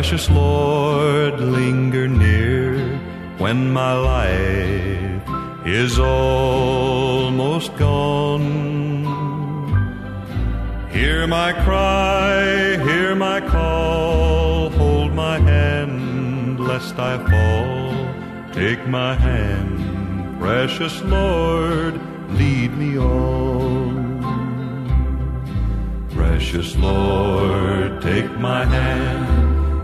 precious Lord, linger near. When my life is almost gone, hear my cry, hear my call, hold my hand, lest I fall. Take my hand, precious Lord, lead me on. Precious Lord, take my hand,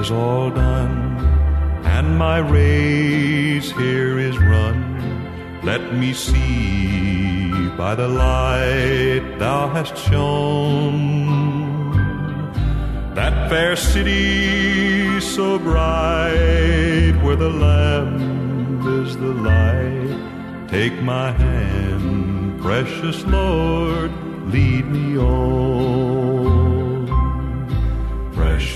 Is all done and my race here is run, let me see by the light thou hast shone that fair city so bright where the Lamb is the light. Take my hand, precious Lord, lead me on.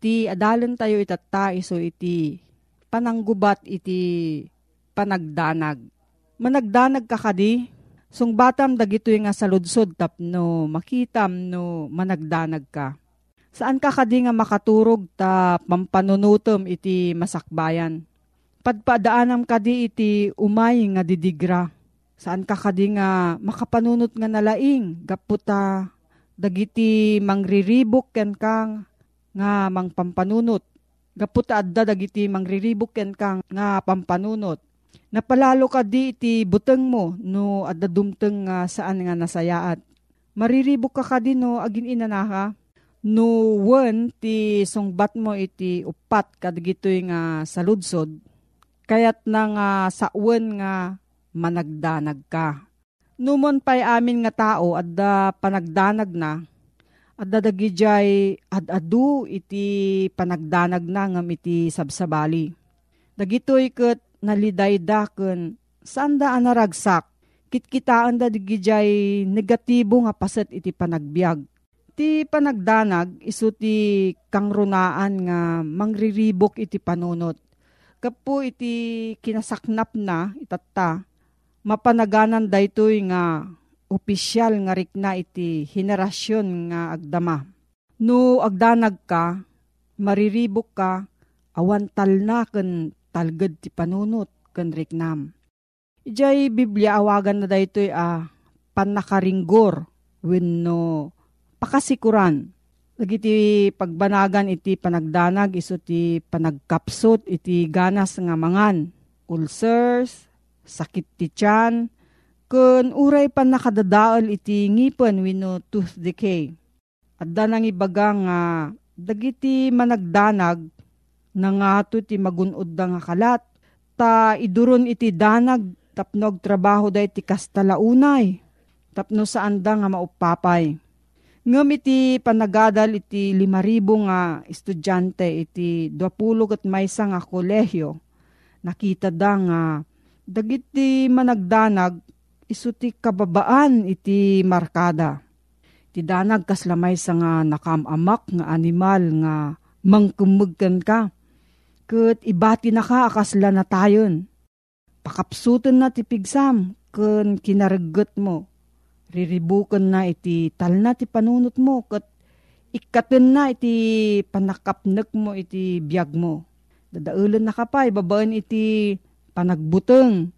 Ti adalan tayo itata iso iti pananggubat iti panagdanag. Managdanag ka kadi, sung batam dagito nga saludsod tapno makitam no managdanag ka. Saan ka kadi nga makaturog ta pampanunutom iti masakbayan? Padpadaanam kadi iti umay nga didigra. Saan ka kadi nga makapanunot nga nalaing gaputa dagiti mangriribok ken kang nga mangpampanunot. Gaputa adda dagiti mangriribok ken kang nga pampanunot. Napalalo ka di iti buteng mo no adda dumteng nga saan nga nasayaat. Mariribok ka ka di no agin inanaka. No wen ti sungbat mo iti upat kadagitoy nga saludsod. Kayat na nga sa wen nga managdanag ka. Numon pa'y amin nga tao adda panagdanag na, adda dagijay ad-adu iti panagdanag na ngam iti sabsabali. Dagitoy ket nalidayda ken saan da anaragsak, kitkitaan da digijay negatibo nga paset iti panagbiag. Ti panagdanag iso ti kangrunaan nga mangriribok iti panunot. Kapo iti kinasaknap na itatta, mapanaganan daytoy nga opisyal nga rikna iti henerasyon nga agdama. No agdanag ka, mariribok ka, awan talna ken talged ti panunot ken riknam. Ijay Biblia awagan na daytoy a ah, panakaringgor wenno pakasikuran. Dagiti pagbanagan iti panagdanag iso ti panagkapsot iti ganas nga mangan. Ulcers, sakit ti tiyan, kun uray pa nakadadaol iti ngipon wino tooth decay. At nang ibaga nga dagiti managdanag na nga ti magunod nga kalat, ta iduron iti danag tapnog trabaho da iti kastalaunay, tapno saan da nga maupapay. Ngam iti panagadal iti limaribo nga estudyante iti 20 at maysa nga kolehyo. Nakita da nga dagiti managdanag isuti kababaan iti markada. Ti danag kaslamay sa nga nakamamak nga animal nga mangkumugkan ka. Kat ibati na ka akasla na tayon. Pakapsutan na ti pigsam kun kinaraggot mo. Riribukan na iti tal na ti panunot mo kat ikaten na iti panakapnek mo iti biyag mo. Dadaulan na kapay, babaan iti panagbuteng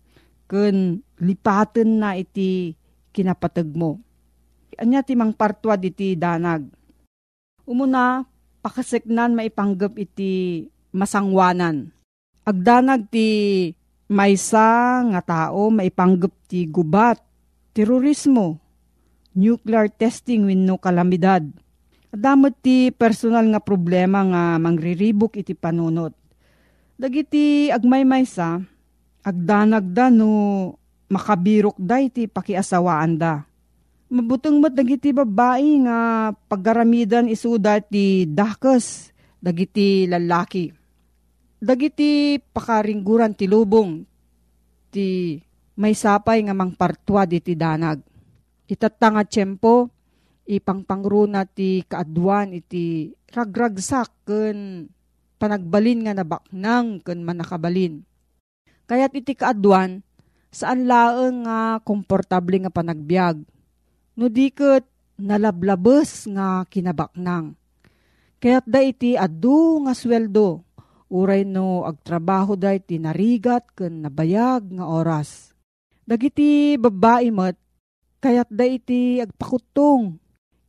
ken lipaten na iti kinapateg mo. Anya ti mang partwa iti danag. Umuna, pakaseknan maipanggap iti masangwanan. Agdanag ti maysa nga tao maipanggap ti gubat, terorismo, nuclear testing wenno kalamidad. Adamot ti personal nga problema nga mangriribok iti panunot. Dagiti agmay-maysa, agdanag da no makabirok da iti pakiasawaan da. Mabutong mat dagiti babae nga paggaramidan isuda ti dakes dagiti lalaki. Dagiti pakaringguran ti lubong ti may sapay nga mangpartwa iti danag. Itatanga tiyempo, ipangpangruna ti kaadwan iti ragragsak ken panagbalin nga nabaknang ken manakabalin. Kaya't iti kaadwan, saan laeng nga komportable nga panagbiag. No diket nalablabes nga kinabaknang. Kaya't da iti adu nga sweldo, uray no agtrabaho da iti narigat ken nabayag nga oras. Dagiti babae met Kayat da iti agpakutong.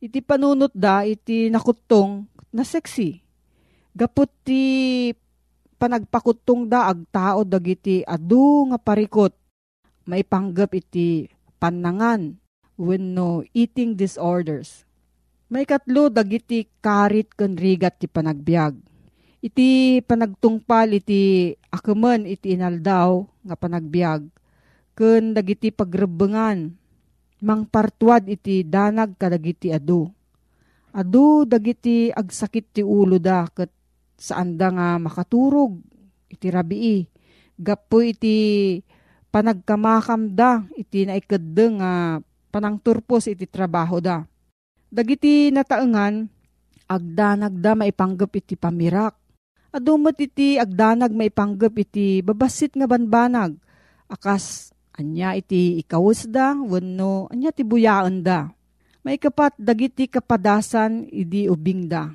Iti panunot da iti nakutong na sexy. Gapot ti panagpakutong da ag tao dagiti adu nga parikot. Maipanggap iti panangan when no eating disorders. May katlo dagiti karit ken rigat ti panagbiag. Iti panagtungpal iti akaman iti inaldaw nga panagbiag. Ken dagiti pagrebengan mangpartuad iti danag kadagiti adu. Adu dagiti agsakit ti ulo da ket saan da nga makaturog iti rabii. Gapo iti panagkamakam da iti naikadde nga panangturpos iti trabaho da. Dagiti nataengan agdanag da maipanggap iti pamirak. Adumot iti agdanag maipanggap iti babasit nga banbanag. Akas anya iti ikawus da, wano anya ti buyaan da. May kapat dagiti kapadasan idi ubing da.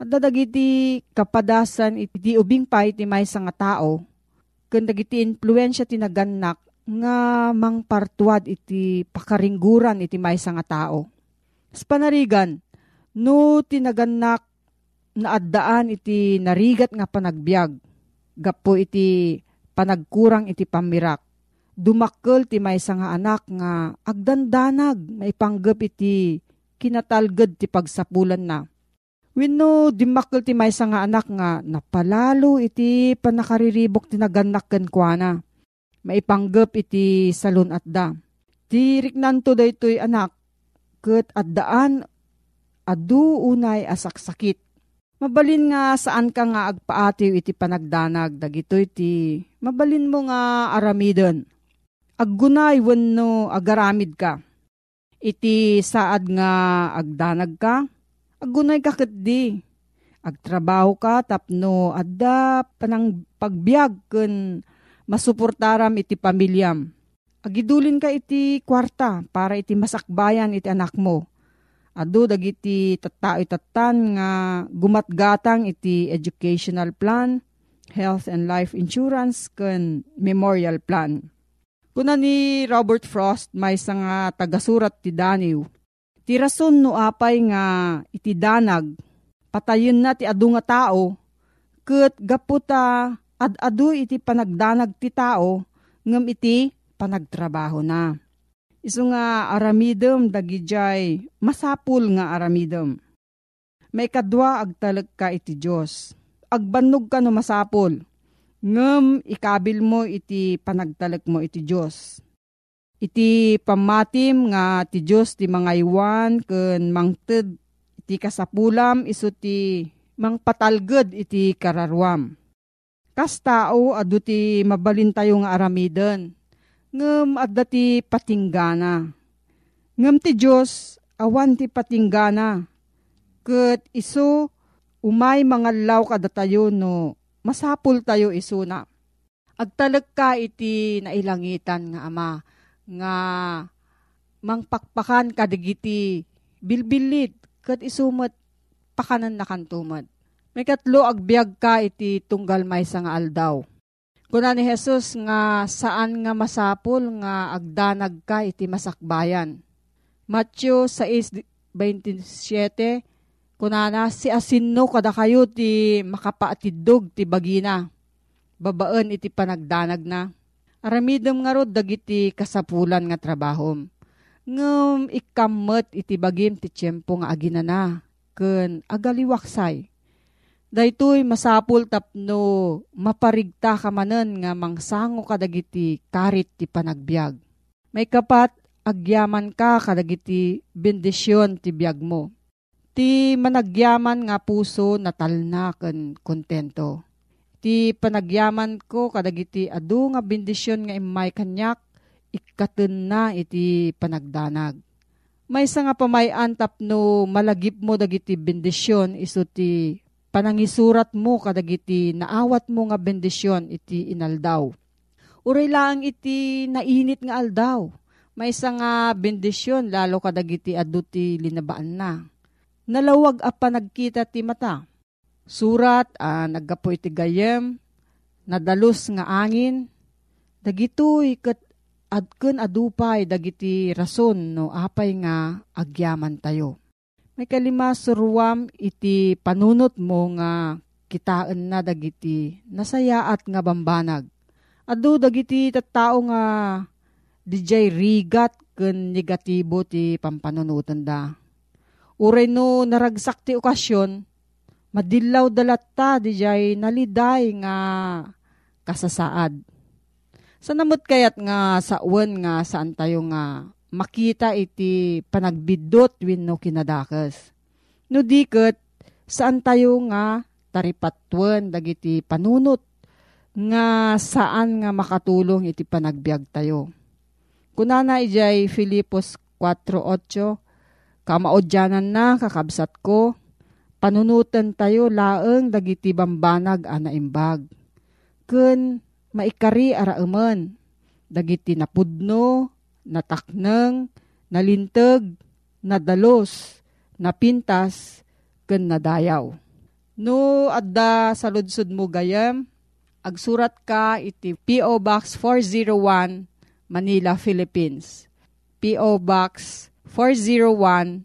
Dagiti kapadasan iti ubing pa iti may nga tao. Kung dagiti influensya tinaganak nga mangpartuad iti pakaringguran iti may nga tao. Sa panarigan, no tinaganak na addaan iti narigat nga panagbiag. Gapo iti panagkurang iti pamirak. Dumakkel ti may nga anak nga agdandanag maipanggap iti kinatalged ti pagsapulan na. Wenno dimakkel ti may nga anak nga napalalo iti panakariribok ti naganak ken kuana. Maipanggap iti salon at da. Ti riknanto daytoy anak ket addaan adu unay asaksakit Mabalin nga saan ka nga agpaatiw iti panagdanag, dagito iti mabalin mo nga aramidon. Aggunay wenno agaramid ka. Iti saad nga agdanag ka, aggunay ka di. Agtrabaho ka tapno adda panang pagbiag ken masuportaram iti pamilyam. Agidulin ka iti kwarta para iti masakbayan iti anak mo Ado dagiti tattao tatan nga gumatgatang iti educational plan, health and life insurance ken memorial plan. Kuna ni Robert Frost may nga tagasurat ti Daniw. Ti rason no apay nga iti danag patayon na ti adu nga tao ket gaputa ad-adu iti panagdanag ti tao ngem iti panagtrabaho na. Isu nga aramidem dagijay masapul nga aramidem. May kadwa agtalag ka iti Diyos. Agbannog ka no masapul. Ngem ikabil mo iti panagtalag mo iti Diyos. Iti pamatim nga ti Diyos ti mga iwan ken mangted iti kasapulam iso ti mangpatalged iti kararwam. Kas tao adu ti mabalin tayo nga aramiden ngem adda ti patinggana. Ngem ti Diyos awan ti patinggana. Ket iso umay mga law kada no masapul tayo iso na. Agtalag ka iti nailangitan nga ama nga mangpakpakan kadigiti bilbilit ket isumet pakanan na kantumad. May katlo agbyag ka iti tunggal may nga aldaw Kuna ni Jesus nga saan nga masapul nga agdanag ka iti masakbayan. Matthew 6.27 Kunana si asinno kada kayo ti makapaatidog ti bagina. Babaan iti panagdanag na. Aramidem nga rod dagiti kasapulan nga trabahom. Ngem ikammet iti bagim ti tiyempo nga aginana. Ken agaliwaksay Daytoy masapul tapno maparigta ka manen nga mangsango kadagiti karit ti panagbiag. May kapat agyaman ka kadagiti bendisyon ti biag mo. Ti managyaman nga puso natalna ken kontento. Ti panagyaman ko kadagiti adu nga bendisyon nga imay kanyak ikaten na iti panagdanag. May nga pamayan tapno malagip mo dagiti bendisyon iso ti panangisurat mo kadagiti naawat mo nga bendisyon iti inaldaw. Uray lang iti nainit nga aldaw. May isa nga bendisyon lalo kadagiti adu ti linabaan na. Nalawag a panagkita ti mata. Surat a ah, naggapo iti gayem, nadalos nga angin, dagitoy ket adken adupay dagiti rason no apay nga agyaman tayo. May kalima suruam iti panunot mo nga kitaan na dagiti nasayaat nga bambanag. Ado dagiti tattao nga dijay rigat ken negatibo ti pampanunutan da. Uray no naragsak ti okasyon, madilaw dalatta dijay naliday nga kasasaad. Sa namot kayat nga sa uwan nga saan tayo nga makita iti panagbidot wenno kinadakas. No diket saan tayo nga taripatwen dagiti panunot nga saan nga makatulong iti panagbiag tayo. Kunana ijay Filipos 4.8 Kamaodyanan na kakabsat ko, panunutan tayo laeng dagiti bambanag ana imbag. Kun maikari ara emen, dagiti napudno, natakneng, nalinteg, nadalos, napintas, ken nadayaw. No, adda sa ludsud mo gayam, agsurat ka iti P.O. Box 401, Manila, Philippines. P.O. Box 401,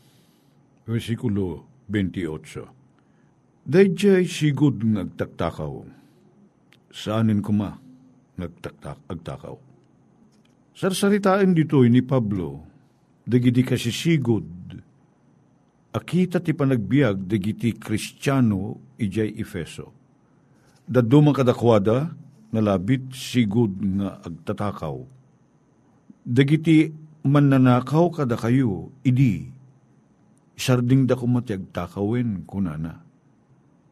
versikulo 28. Dayjay sigud ng agtaktakaw, saanin kuma nagtaktak agtakaw. Sarsaritaan dito'y ni Pablo, dagidi kasi sigud, akita ti panagbiag dagiti kristyano ijay Efeso. Daddo man kadakwada, nalabit sigud nga agtatakaw. Dagiti mananakaw kada kayo, idi, isarding da kumati agtakawin kunana.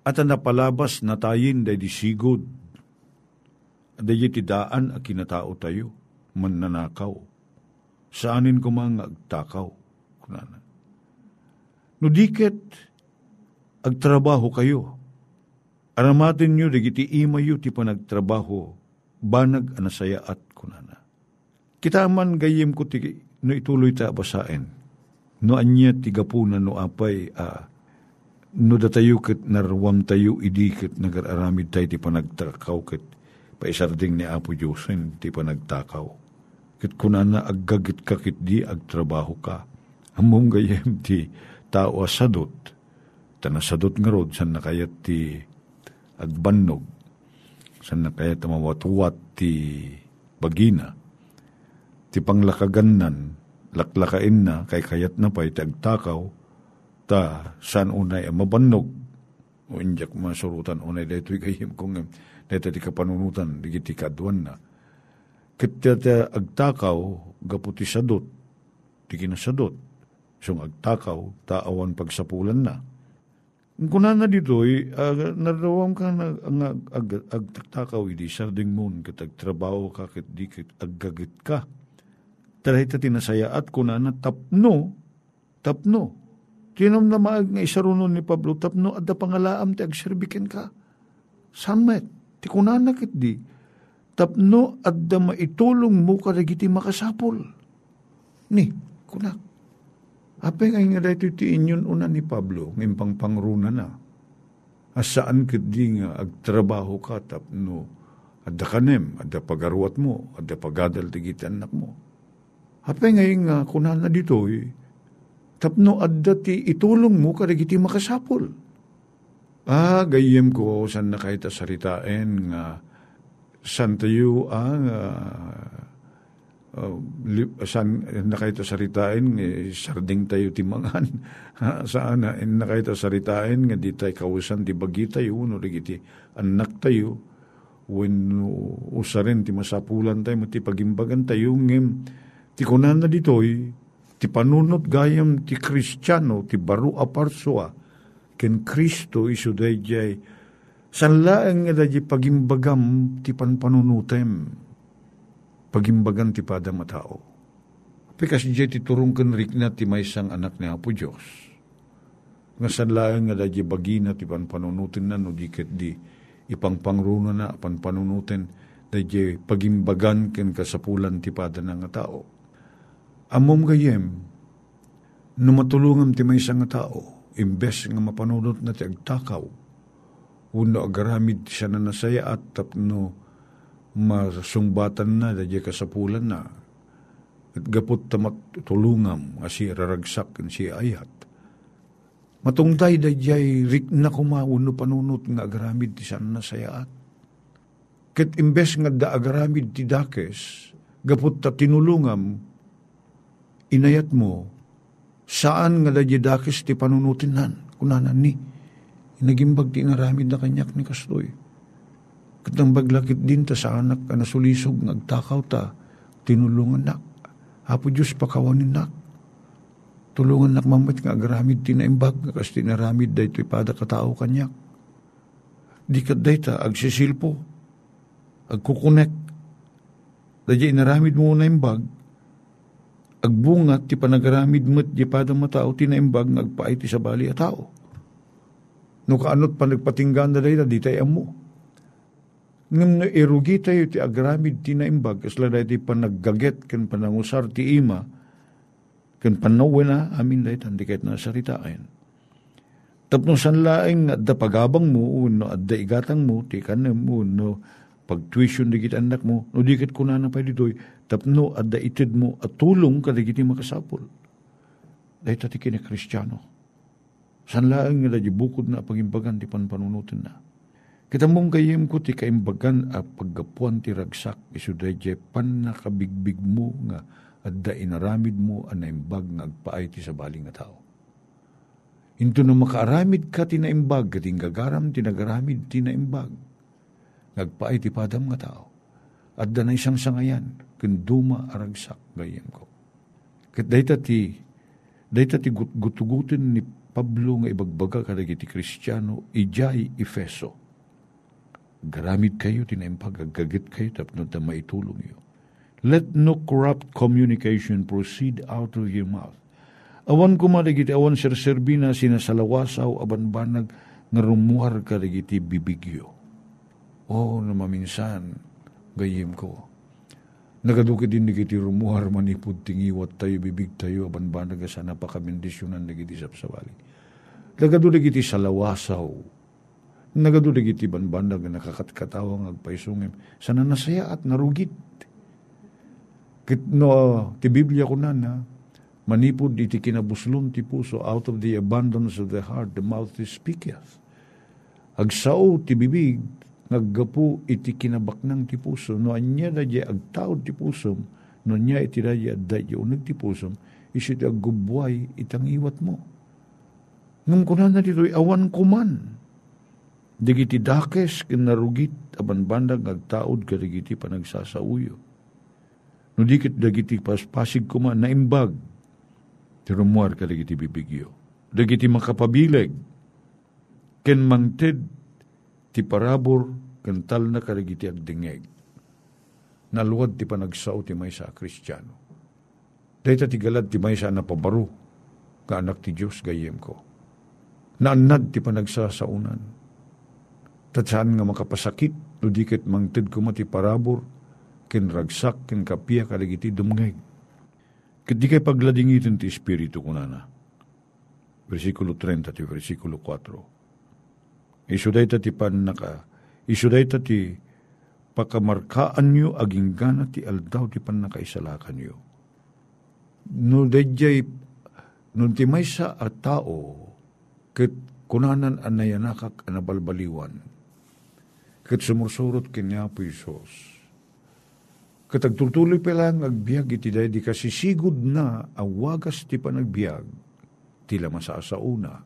At napalabas na tayin day di sigud, day ti daan a kinatao tayo, mananakaw. Saanin ko mga agtakaw kunana. No agtrabaho kayo. Aramatin nyo, digiti imayo ti panagtrabaho, banag anasaya at kunana. Kita man gayem ko ti, no ituloy ta basain. No anya ti gapunan no apay, ah, no datayo ket narwam tayo idi ket nagararamid tayo ti panagtakaw ket paisarding ni Apo Diyosen ti panagtakaw. Ket kunana aggagit ka ket di agtrabaho ka. Among gayem ti tao asadot, tanasadot nga rod, san nakayat ti agbannog, san nakayat mawatuwat ti bagina, ti panglakagannan, laklakain na, kay kayat na pa iti agtakaw, ta san unay mabannog, o injak masurutan unay dito kayim kong dito ti kapanunutan, di ti kaduan na. Kita agtakaw, gaputi sadot, ti kinasadot, siyang agtakaw, taawan pagsapulan na. Kuna na dito, uh, narawam ka na ang ag, ag, agtakaw, idi sarding moon, kat agtrabaho ka, kat di kat aggagit ka. Taray ta tinasaya at kuna na tapno, tapno. Tinom na maag nga isarunon ni Pablo, tapno at pangalaam ti agserbikin ka. Samet, ti kuna na kit di, tapno at da maitulong mo ka dagiti makasapol. Ni, kunak Apay nga nga dahito ti inyon una ni Pablo, ng pang pangruna na. Asaan kat di nga agtrabaho ka tapno, adda kanem, adda pagaruat mo, adda pagadal ti anak mo. Apay nga kunan na dito, eh, tapno adda ti itulong mo kadagiti makasapol. Ah, gayem ko san na kahit saritain nga san tayo ang uh, uh, saan nakaita saritain nga sarding tayo timangan saan na nakaita saritain nga di tayo kausan di bagi tayo no digiti anak tayo. When usarin ti masapulan tayo ti pagimbagan tayo ngem ti kunan na ditoy ti panunot gayam ti kristyano ti baru aparsua ken Kristo iso dayjay sanlaeng nga dayjay pagimbagam ti panpanunutem pagimbagan ti pada matao. Pikas di ti turong kenrik na ti may sang anak ni Apo Diyos. Nga sanlaan nga dadya bagina ti panpanunutin na no diket di ipangpangruna na panpanunutin dadya pagimbagan ken kasapulan ti pada nga tao. Amom gayem, no matulungan ti may nga tao, imbes nga mapanunot na ti agtakaw, uno agaramid siya na nasaya at tapno masungbatan na dadya kasapulan na at gapot tamat tulungam nga si raragsak si ayat. Matungday dadyay rik na kumauno panunot nga agaramid ti siya na nasayaat. Ket imbes nga da agaramid ti dakes, gapot ta tinulungam, inayat mo, saan nga dadya dakes ti panunutin nan, kunanan ni, inagimbag ti ngaramid na kanyak ni kastoy. Katang baglakit din ta sa anak ka nasulisog nagtakaw ta, tinulungan nak. Apo Diyos pakawanin nak. Tulungan nak mamit nga agramid tinaimbag kas tinaramid da ito ipada katao kanyak. Di kat day ta agsisilpo, agkukunek. Dadya inaramid mo na imbag, agbungat ti panagaramid mo't di pada matao tinaimbag nga agpaay ti sa bali a tao. No kaanot pa nagpatinggan na day na di tayo mo ngam na irugi tayo ti agramid ti naimbag kasla dahi ti panaggaget ken panangusar ti ima ken panawa na amin dahi tandi kahit na saritaan. Tapno san laeng adda pagabang mo no adda igatang mo ti kanem mo no pag-tuition digit anak mo no dikit kuna na pa ditoy tapno adda itid mo at tulong ka digiti makasapol. Dahi tati kini kristyano. San laeng nga bukod na pagimbagan ti panpanunutin na Kita mong ko ti kaimbagan a paggapuan ti ragsak isudayje pan nakabigbig mo nga adda inaramid mo an naimbag nga agpaay ti sa baling nga tao. Into na makaaramid ka ti naimbag kating gagaram ti nagaramid ti naimbag. Nagpaay ti padam nga tao. Adda na isang sangayan kenduma aragsak gayem ko. Kat dayta ti dayta ti gutugutin ni Pablo nga ibagbaga kadagiti Kristiyano ijay Efeso garamid kayo, tinaimpag, agagit kayo, tapno ta maitulong iyo. Let no corrupt communication proceed out of your mouth. Awan kumaligiti, awan sirserbi na sinasalawasaw, aban banag, nga rumuhar ka ligiti bibigyo. Oh, na maminsan, gayim ko. Nagaduki din ligiti rumuhar manipod tingiwat tayo, bibig tayo, aban banag sana pakamendisyonan ligiti sapsawali. Nagadu ligiti salawasaw, nagadulig iti banbandag nga nakakatkatawang agpaisungim. Sana nasaya at narugit. Kit no, ti Biblia ko na na, manipod iti kinabuslon ti puso, out of the abundance of the heart, the mouth is speaketh. Agsao ti bibig, naggapu iti kinabaknang ti puso, no anya da di agtaod ti puso, no anya iti da di adda unag ti puso, isit aggubway itang iwat mo. Ngam kunan na dito'y awan kuman, Digiti dakes kinarugit aban bandag agtaod karigiti panagsasauyo. No dikit dagiti paspasig kuma naimbag ti rumuar karigiti bibigyo. Dagiti makapabileg ken mangted ti parabor ken tal na karigiti agdingeg. Naluwad ti panagsao ti may sa kristyano. Dahita ti galad ti may sa napabaro ka anak ti Diyos gayem ko. Naanad ti panagsasaunan Tatsaan nga makapasakit, ludikit mangtid ko mati parabor, kin ragsak, kin kapia kaligiti dumngeg. Kadi kay pagladingitin ti Espiritu ko nana. Versikulo 30 ti versikulo 4. Isuday ta ti pan naka, isuday ta ti pakamarkaan nyo aging gana ti aldaw ti pan nakaisalakan nyo. No dejay, nun ti may sa tao, ket kunanan anayanakak anabalbaliwan, kat sumursurot kanya po Isos. Katagtultuloy pa lang agbiag iti day di kasi sigud na awagas ti panagbiag tila masasa una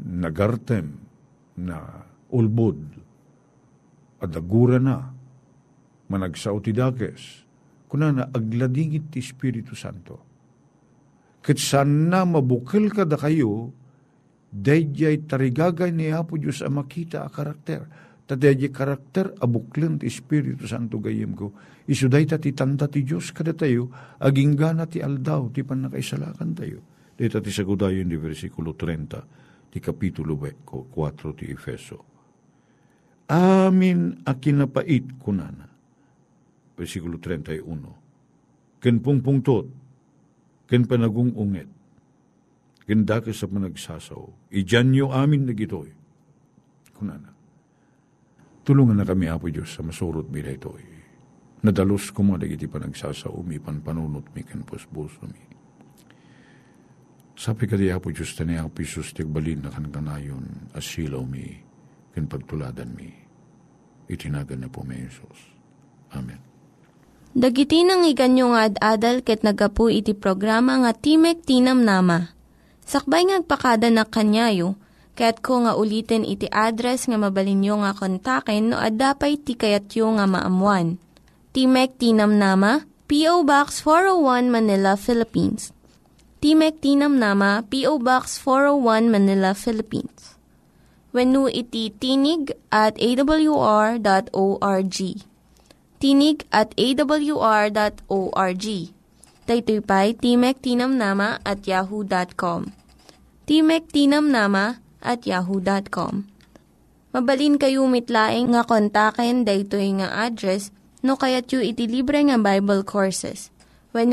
nagartem na ulbod adagura na managsaw ti dakes kuna na agladingit ti Espiritu Santo. Kat sana mabukil ka da kayo, dayjay tarigagay ni Apo Diyos ang makita a karakter Tadaya karakter abuklen ti Espiritu Santo gayem ko. Isuday ta ti tanda ti Diyos kada tayo, aging gana ti aldaw, ti panakaisalakan tayo. Dito ti sagudayon di versikulo 30, ti kapitulo 4 ti Efeso. Amin a kinapait kunana. Versikulo 31. Ken pungpungtot, ken panagong unget, ken dake sa panagsasaw, ijanyo amin na gitoy kunana. Tulungan na kami, Apo Diyos, sa masurot bila ito. Nadalos ko mo dagiti panagsasaumi, panpanunot mi, kanpos-buso mi. Sabi ka di Apo Diyos, tani Apo Isus, tigbalin na kanaganayon, asilaw mi, kan pagtuladan mi. Itinagan na po may Isus. Amen. Dagiti nang iganyo nga ad-adal ket nagapu iti programa nga Timek Tinam Nama. Sakbay ngagpakada na kanyayo, ket ko nga ulitin iti address nga mabalinyo nga kontaken no ad-dapay tikayatyo nga maamuan. Timek Tinam Nama, P.O. Box 401 Manila, Philippines. Timek Tinam Nama, P.O. Box 401 Manila, Philippines. When iti tinig at awr.org tinig at awr.org. Daytoy pa'y Timek Tinamnama at yahoo.com. Timek Tinamnama at yahoo.com. Mabalin kayo mitlaing nga kontaken daytoy nga address no kayat yu iti libre nga Bible Courses. When